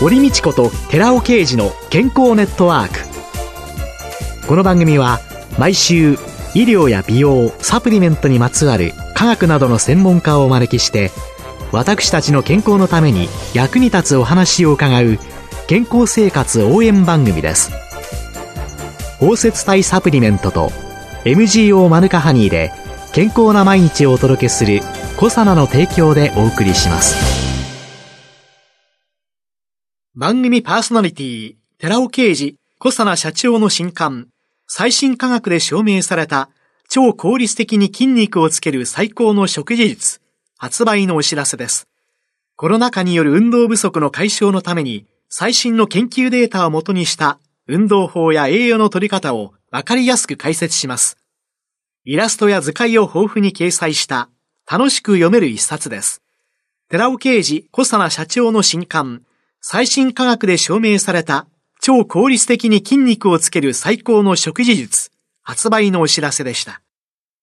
堀道子と寺尾啓二の健康ネットワーク。この番組は毎週医療や美容サプリメントにまつわる科学などの専門家をお招きして私たちの健康のために役に立つお話を伺う健康生活応援番組です。包摂体サプリメントと MGO マヌカハニーで健康な毎日をお届けするコサナの提供でお送りします。番組パーソナリティ寺尾啓二コサナ社長の新刊。最新科学で証明された超効率的に筋肉をつける最高の食事術発売のお知らせです。コロナ禍による運動不足の解消のために最新の研究データをもとにした運動法や栄養の取り方をわかりやすく解説します。イラストや図解を豊富に掲載した楽しく読める一冊です。寺尾啓治小佐奈社長の新刊、最新科学で証明された超効率的に筋肉をつける最高の食事術、発売のお知らせでした。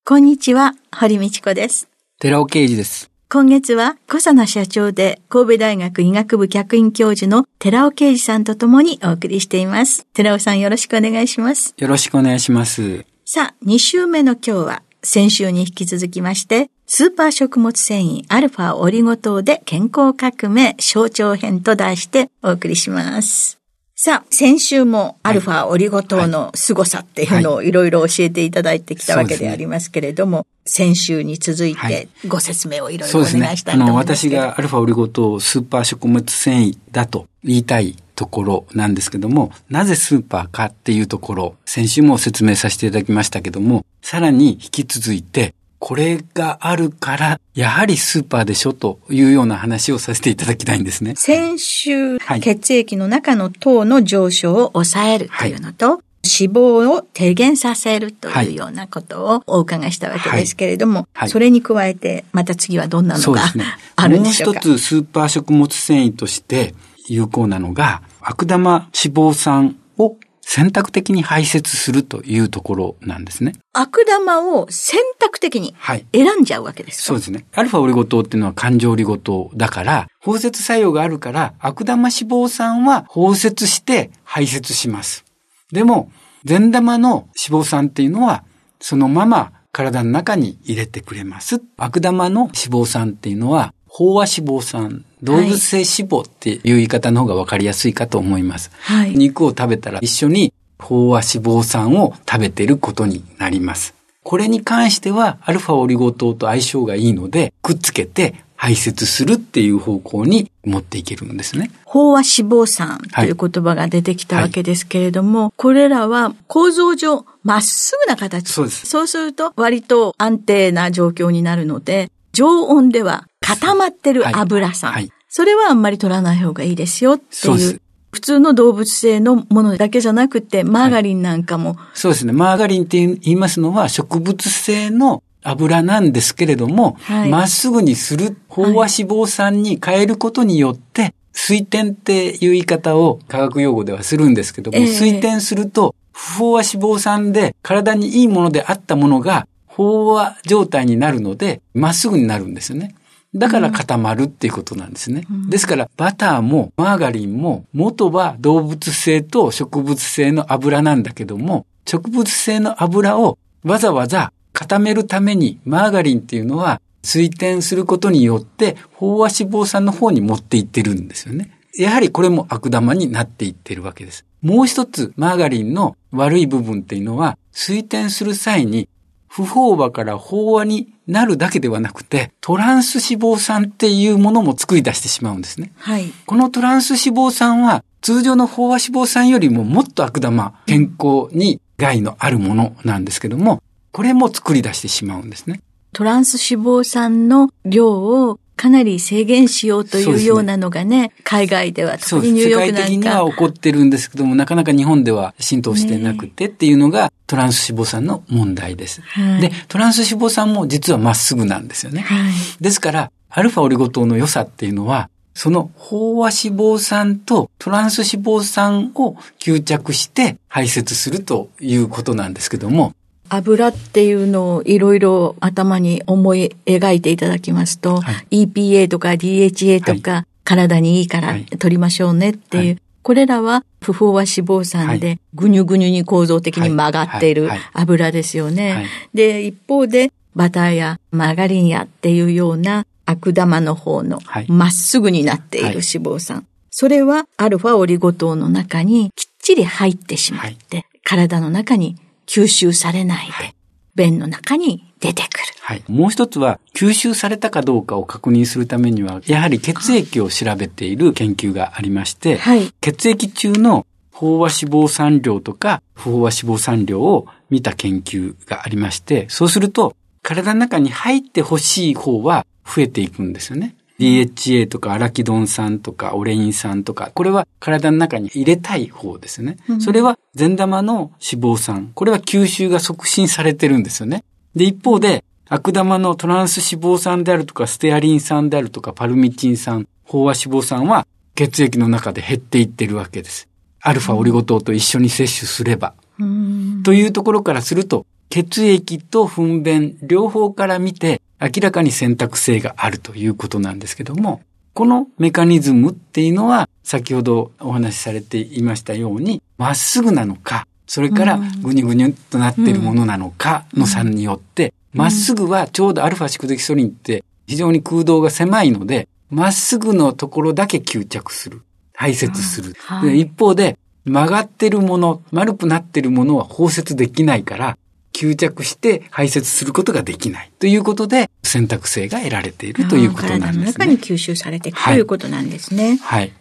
こんにちは、堀道子です。寺尾啓治です。今月は小佐奈社長で神戸大学医学部客員教授の寺尾啓治さんと共にお送りしています。寺尾さんよろしくお願いします。よろしくお願いします。さあ、2週目の今日は、先週に引き続きまして、スーパー食物繊維アルファオリゴ糖で健康革命象徴編と題してお送りします。さあ、先週もアルファオリゴ糖の凄さっていうのをいろいろ教えていただいてきたわけでありますけれども、先週に続いてご説明をいろいろお願いしたいと思います。すね、あの、私がアルファオリゴ糖スーパー食物繊維だと言いたいところなんですけども、なぜスーパーかっていうところ、先週も説明させていただきましたけども、さらに引き続いて、これがあるから、やはりスーパーでしょというような話をさせていただきたいんですね。先週、はい、血液の中の糖の上昇を抑えるというのと、はい。脂肪を低減させるというようなことをお伺いしたわけですけれども、はい。はい、それに加えて、また次はどんなのが、ね、あるんでしょうか？もう一つスーパー食物繊維として有効なのが、悪玉脂肪酸を選択的に排泄するというところなんですね。悪玉を選択的に選んじゃうわけです、はい、そうですね。アルファオリゴ糖っていうのは環状オリゴ糖だから、包摂作用があるから、悪玉脂肪酸は包摂して排泄します。でも、善玉の脂肪酸っていうのは、そのまま体の中に入れてくれます。悪玉の脂肪酸っていうのは、飽和脂肪酸、動物性脂肪っていう言い方の方が分かりやすいかと思います。はい、肉を食べたら一緒に飽和脂肪酸を食べていることになります。これに関しては、アルファオリゴ糖と相性がいいので、くっつけて排泄するっていう方向に持っていけるんですね。飽和脂肪酸という言葉が出てきたわけですけれども、はいはい、これらは構造上まっすぐな形。そうです。そうすると割と安定な状況になるので、常温では固まってる油さん。はい、それはあんまり取らない方がいいですよっていう。普通の動物性のものだけじゃなくて、マーガリンなんかも、はい、そうですね。マーガリンって言いますのは植物性の油なんですけれども、ま、はい、っすぐにする飽和脂肪酸に変えることによって、水天っていう言い方を科学用語ではするんですけども、えー、水天すると不飽和脂肪酸で体にいいものであったものが飽和状態になるので、まっすぐになるんですよね。だから固まるっていうことなんですね。うん、ですから、バターもマーガリンも元は動物性と植物性の油なんだけども、植物性の油をわざわざ固めるためにマーガリンっていうのは水転することによって飽和脂肪酸の方に持っていってるんですよね。やはりこれも悪玉になっていってるわけです。もう一つ、マーガリンの悪い部分っていうのは、水転する際に不飽和から飽和になるだけではなくて、トランス脂肪酸っていうものも作り出してしまうんですね。はい。このトランス脂肪酸は、通常の飽和脂肪酸よりももっと悪玉、健康に害のあるものなんですけども、これも作り出してしまうんですね。トランス脂肪酸の量をかなり制限しようというようなのがね、ね海外では特にニューヨークなんか。世界的には起こってるんですけども、なかなか日本では浸透してなくてっていうのが、トランス脂肪酸の問題です。はい、で、トランス脂肪酸も実はまっすぐなんですよね。はい、ですから、アルファオリゴ糖の良さっていうのは、その飽和脂肪酸とトランス脂肪酸を吸着して排泄するということなんですけども、油っていうのをいろいろ頭に思い描いていただきますと、はい、EPA とか DHA とか、体にいいから取りましょうねっていう、これらは不飽和脂肪酸でぐにゅぐにゅに構造的に曲がっている油ですよね。で、一方でバターやマーガリンやっていうような悪玉の方のまっすぐになっている脂肪酸。それはアルファオリゴ糖の中にきっちり入ってしまって、体の中に吸収されないで、便の中に出てくる。はい。もう一つは、吸収されたかどうかを確認するためには、やはり血液を調べている研究がありまして、はい、血液中の飽和脂肪酸量とか不飽和脂肪酸量を見た研究がありまして、そうすると、体の中に入ってほしい方は増えていくんですよね。DHA とかアラキドン酸とかオレイン酸とか、これは体の中に入れたい方ですね。うん、それは善玉の脂肪酸。これは吸収が促進されてるんですよね。で、一方で、悪玉のトランス脂肪酸であるとか、ステアリン酸であるとか、パルミチン酸、飽和脂肪酸は血液の中で減っていってるわけです。アルファオリゴ糖と一緒に摂取すれば。というところからすると、血液と糞便両方から見て明らかに選択性があるということなんですけども、このメカニズムっていうのは先ほどお話しされていましたように、まっすぐなのか、それからぐにゅぐにゅっとなっているものなのかの差によって、まっすぐはちょうどアルファシクデキソリンって非常に空洞が狭いので、まっすぐのところだけ吸着する。排泄する。はい、一方で、曲がってるもの、丸くなってるものは包摂できないから、吸着して排泄することができないということで選択性が得られているということなんですね。体の中に吸収されていく、ということなんですね。はい。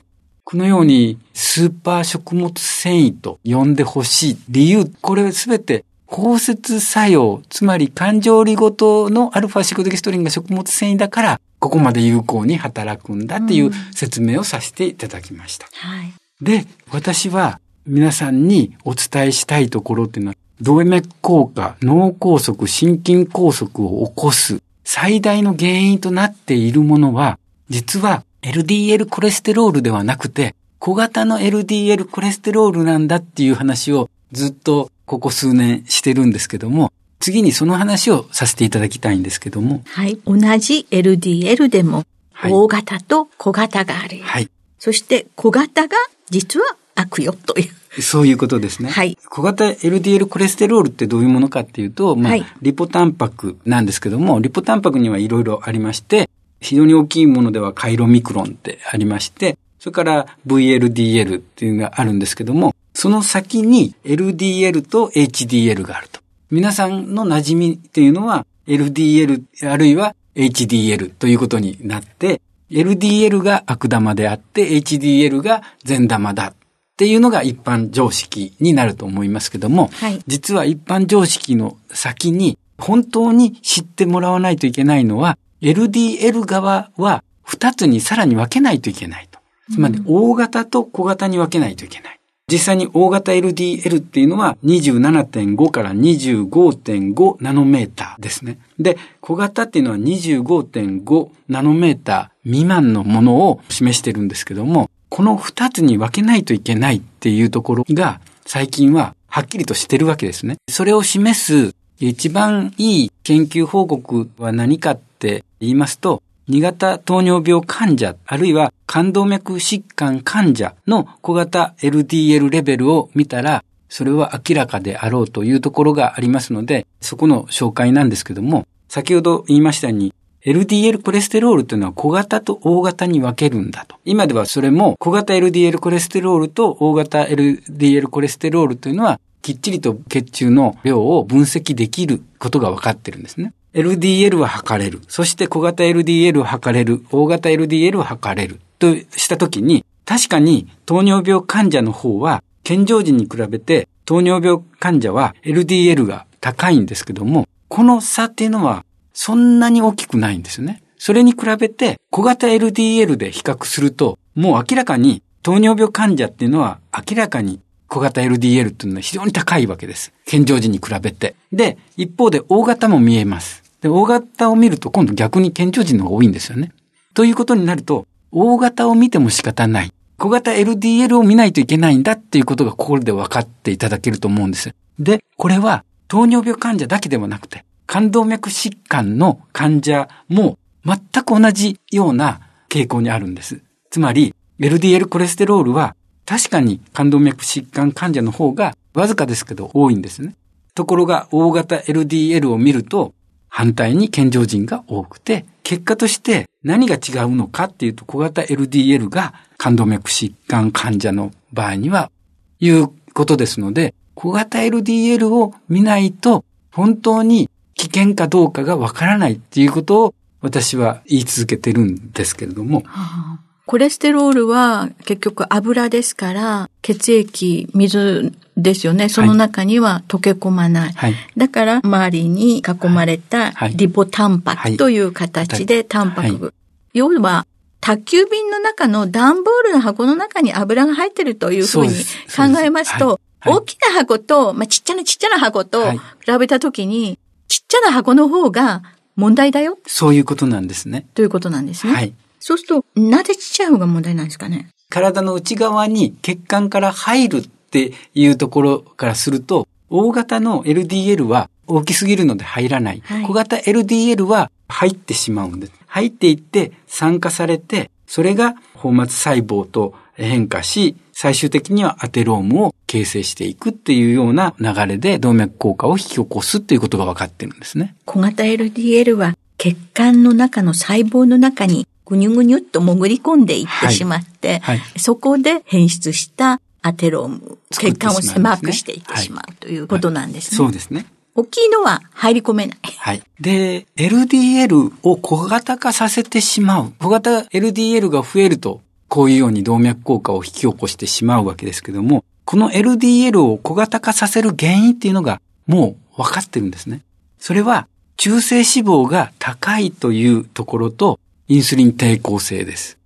このようにスーパー食物繊維と呼んでほしい理由、これすべて包摂作用、つまり環状リゴ糖のアルファシクデキストリンが食物繊維だから、ここまで有効に働くんだっていう説明をさせていただきました。うんはい、で、私は皆さんにお伝えしたいところっていうのは、動脈硬化、脳梗塞、心筋梗塞を起こす最大の原因となっているものは、実は LDL コレステロールではなくて、小型の LDL コレステロールなんだっていう話をずっとここ数年してるんですけども、次にその話をさせていただきたいんですけども。はい。同じ LDL でも、大型と小型がある。はい。そして小型が実は悪よという。そういうことですね。はい。小型 LDL コレステロールってどういうものかっていうと、まあ、はい、リポタンパクなんですけども、リポタンパクにはいろいろありまして、非常に大きいものではカイロミクロンってありまして、それから VLDL っていうのがあるんですけども、その先に LDL と HDL があると。皆さんの馴染みっていうのは LDL あるいは HDL ということになって、LDL が悪玉であって HDL が善玉だっていうのが一般常識になると思いますけども、はい、実は一般常識の先に本当に知ってもらわないといけないのは、LDL 側は二つにさらに分けないといけないと。つまり大型と小型に分けないといけない。実際に大型 LDL っていうのは27.5から25.5ナノメーターですね。で、小型っていうのは25.5ナノメーター未満のものを示してるんですけども、この二つに分けないといけないっていうところが最近ははっきりとしてるわけですね。それを示す一番いい研究報告は何かって言いますと、2型糖尿病患者、あるいは冠動脈疾患患者の小型 LDL レベルを見たら、それは明らかであろうというところがありますので、そこの紹介なんですけども、先ほど言いましたように、LDL コレステロールというのは小型と大型に分けるんだと。今ではそれも小型 LDL コレステロールと大型 LDL コレステロールというのはきっちりと血中の量を分析できることが分かってるんですね。LDL は測れる。そして小型 LDL を測れる。大型 LDL を測れる。としたときに、確かに糖尿病患者の方は、健常時に比べて糖尿病患者は LDL が高いんですけども、この差っていうのはそんなに大きくないんですよね。それに比べて小型 LDL で比較すると、もう明らかに糖尿病患者っていうのは明らかに小型 LDL っていうのは非常に高いわけです。健常時に比べて。で、一方で大型も見えます。で、大型を見ると今度逆に健常時の方が多いんですよね。ということになると、大型を見ても仕方ない。小型 LDL を見ないといけないんだっていうことがここで分かっていただけると思うんです。で、これは糖尿病患者だけではなくて、冠動脈疾患の患者も全く同じような傾向にあるんです。つまり、LDL コレステロールは確かに冠動脈疾患患者の方がわずかですけど多いんですね。ところが大型 LDL を見ると反対に健常人が多くて、結果として何が違うのかっていうと小型 LDL が冠動脈疾患患者の場合にはいうことですので、小型 LDL を見ないと本当に危険かどうかがわからないっていうことを私は言い続けてるんですけれども。はあコレステロールは結局油ですから、血液、水ですよね。その中には溶け込まない。はい、だから周りに囲まれたリポタンパクという形でタンパク。はい、要は宅急便の中の段ボールの箱の中に油が入ってるというふうに考えますと、大きな箱と、まあ、ちっちゃなちっちゃな箱と比べたときに、ちっちゃな箱の方が問題だよ。そういうことなんですね。ということなんですね。はい。そうすると、なぜちっちゃい方が問題なんですかね？体の内側に血管から入るっていうところからすると、大型の LDL は大きすぎるので入らない。はい、小型 LDL は入ってしまうんです。入っていって酸化されて、それが放末細胞と変化し、最終的にはアテロームを形成していくっていうような流れで動脈硬化を引き起こすっていうことが分かってるんですね。小型 LDL は血管の中の細胞の中にぐにゅぐにゅっと潜り込んでいってしまって、はいはい、そこで変質したアテローム、血管を狭くしていってしまう、ということなんですね。そうですね。大きいのは入り込めない。はい。で、LDL を小型化させてしまう。小型 LDL が増えると、こういうように動脈硬化を引き起こしてしまうわけですけども、この LDL を小型化させる原因っていうのがもう分かってるんですね。それは中性脂肪が高いというところとインスリン抵抗性です。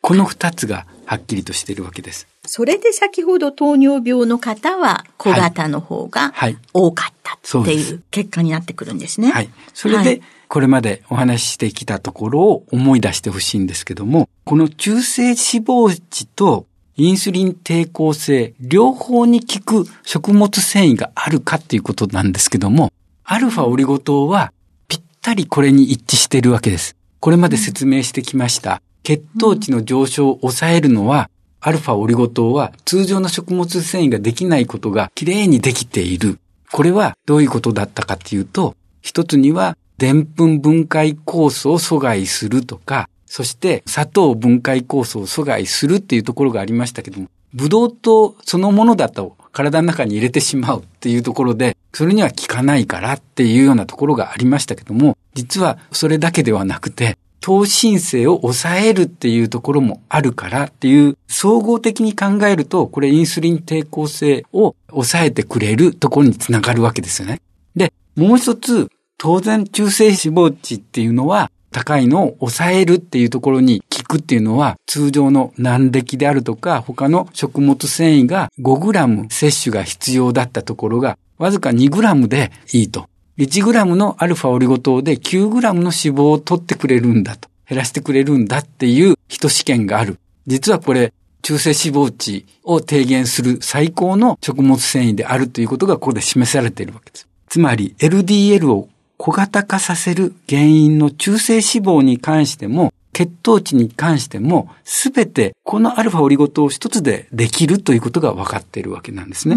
この二つがはっきりとしているわけです。それで先ほど糖尿病の方は小型の方が多かったっていう結果になってくるんですね。はい。それで、これまでお話ししてきたところを思い出してほしいんですけども、この中性脂肪値とインスリン抵抗性、両方に効く食物繊維があるかっていうことなんですけども、アルファオリゴ糖はぴったりこれに一致しているわけです。これまで説明してきました。血糖値の上昇を抑えるのは、アルファオリゴ糖は通常の食物繊維ができないことがきれいにできている。これはどういうことだったかっていうと、一つには、でんぷん分解酵素を阻害するとか、そして砂糖分解酵素を阻害するっていうところがありましたけども、ブドウ糖そのものだと体の中に入れてしまうっていうところで、それには効かないからっていうようなところがありましたけども、実はそれだけではなくて、糖申請を抑えるっていうところもあるからっていう、総合的に考えると、これインスリン抵抗性を抑えてくれるところにつながるわけですよね。で、もう一つ、当然中性脂肪値っていうのは、高いのを抑えるっていうところに効くっていうのは、通常の難歴であるとか、他の食物繊維が 5g 摂取が必要だったところが、わずか 2g でいいと。1g のアルファオリゴ糖で 9g の脂肪を取ってくれるんだと。減らしてくれるんだっていう人試験がある。実はこれ、中性脂肪値を低減する最高の食物繊維であるということがここで示されているわけです。つまり LDL を小型化させる原因の中性脂肪に関しても、血糖値に関しても、すべてこのアルファオリゴ糖一つでできるということが分かっているわけなんですね。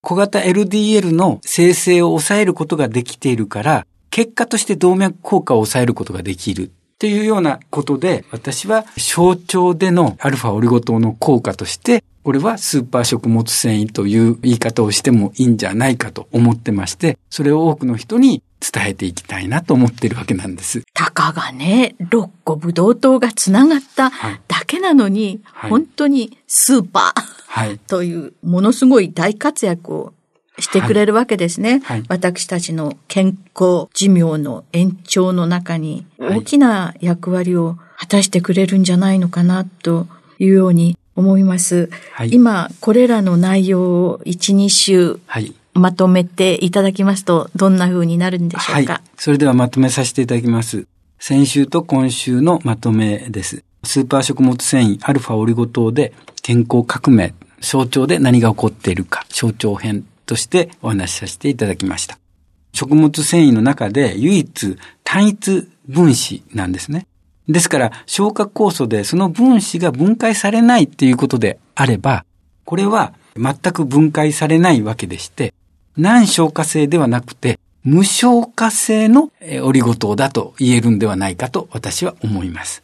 小型 LDL の生成を抑えることができているから、結果として動脈硬化を抑えることができる。っていうようなことで、私は象徴でのアルファオリゴ糖の効果として、これはスーパー食物繊維という言い方をしてもいいんじゃないかと思ってまして、それを多くの人に伝えていきたいなと思ってるわけなんです。たかがね、6個ブドウ糖がつながっただけなのに、はい、本当にスーパー、はい、というものすごい大活躍をしてくれるわけですね。はい。はい、私たちの健康寿命の延長の中に大きな役割を果たしてくれるんじゃないのかなというように思います。はい、今、これらの内容を1、2週、まとめていただきますと、どんな風になるんでしょうか、はいそれではまとめさせていただきます。先週と今週のまとめです。スーパー食物繊維アルファオリゴ糖で健康革命、象徴で何が起こっているか、象徴編としてお話しさせていただきました。食物繊維の中で唯一単一分子なんですね。ですから、消化酵素でその分子が分解されないっていうことであれば、これは全く分解されないわけでして、難消化性ではなくて、無消化性のオリゴ糖だと言えるんではないかと私は思います。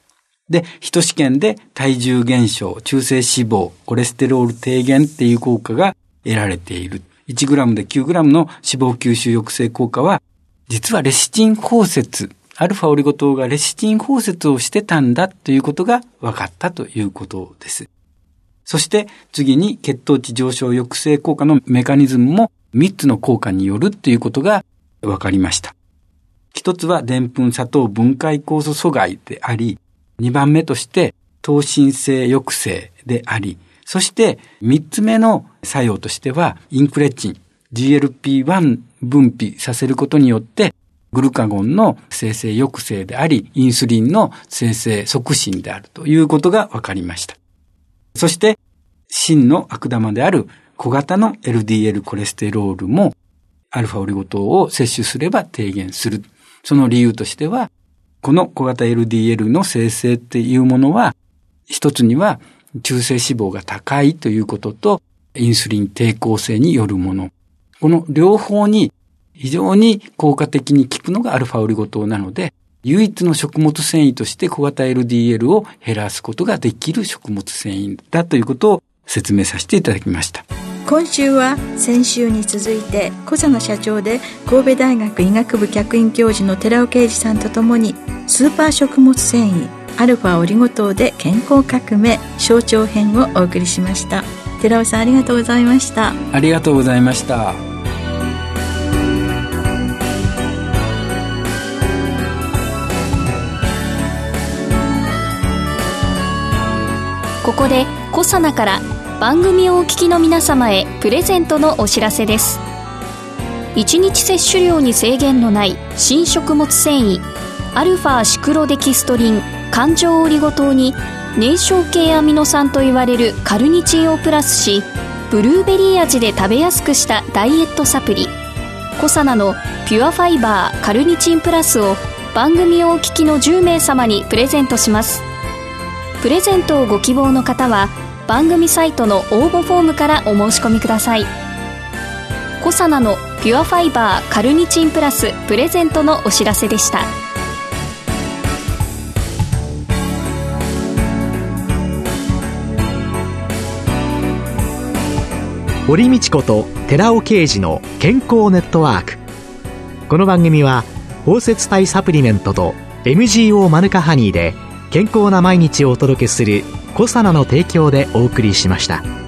で、人試験で体重減少、中性脂肪、コレステロール低減っていう効果が得られている。1g で 9g の脂肪吸収抑制効果は、実はレシチン包摂、アルファオリゴ糖がレシチン包摂をしてたんだということが分かったということです。そして次に血糖値上昇抑制効果のメカニズムも3つの効果によるということが分かりました。一つはでんぷん砂糖分解酵素阻害であり、2番目として糖心性抑制であり、そして3つ目の作用としてはインクレチン、GLP-1 分泌させることによってグルカゴンの生成抑制であり、インスリンの生成促進であるということが分かりました。そして、真の悪玉である小型の LDL コレステロールも、アルファオリゴ糖を摂取すれば低減する。その理由としては、この小型 LDL の生成っていうものは、一つには中性脂肪が高いということと、インスリン抵抗性によるもの。この両方に非常に効果的に効くのがアルファオリゴ糖なので、唯一の食物繊維として小型 LDL を減らすことができる食物繊維だということを説明させていただきました。今週は先週に続いて小佐野社長で神戸大学医学部客員教授の寺尾啓二さんとともにスーパー食物繊維アルファオリゴ糖で健康革命象徴編をお送りしました。寺尾さんありがとうございました。ありがとうございました。ここでコサナから番組をお聞きの皆様へプレゼントのお知らせです。1日摂取量に制限のない新食物繊維アルファシクロデキストリン環状オリゴ糖に燃焼系アミノ酸と言われるカルニチンをプラスしブルーベリー味で食べやすくしたダイエットサプリコサナのピュアファイバーカルニチンプラスを番組をお聞きの10名様にプレゼントします。プレゼントをご希望の方は番組サイトの応募フォームからお申し込みください。コサナのピュアファイバーカルニチンプラスプレゼントのお知らせでした。堀道子と寺尾啓二の健康ネットワーク。この番組は包摂体サプリメントと MGO マヌカハニーで健康な毎日をお届けする「コサナの提供」でお送りしました。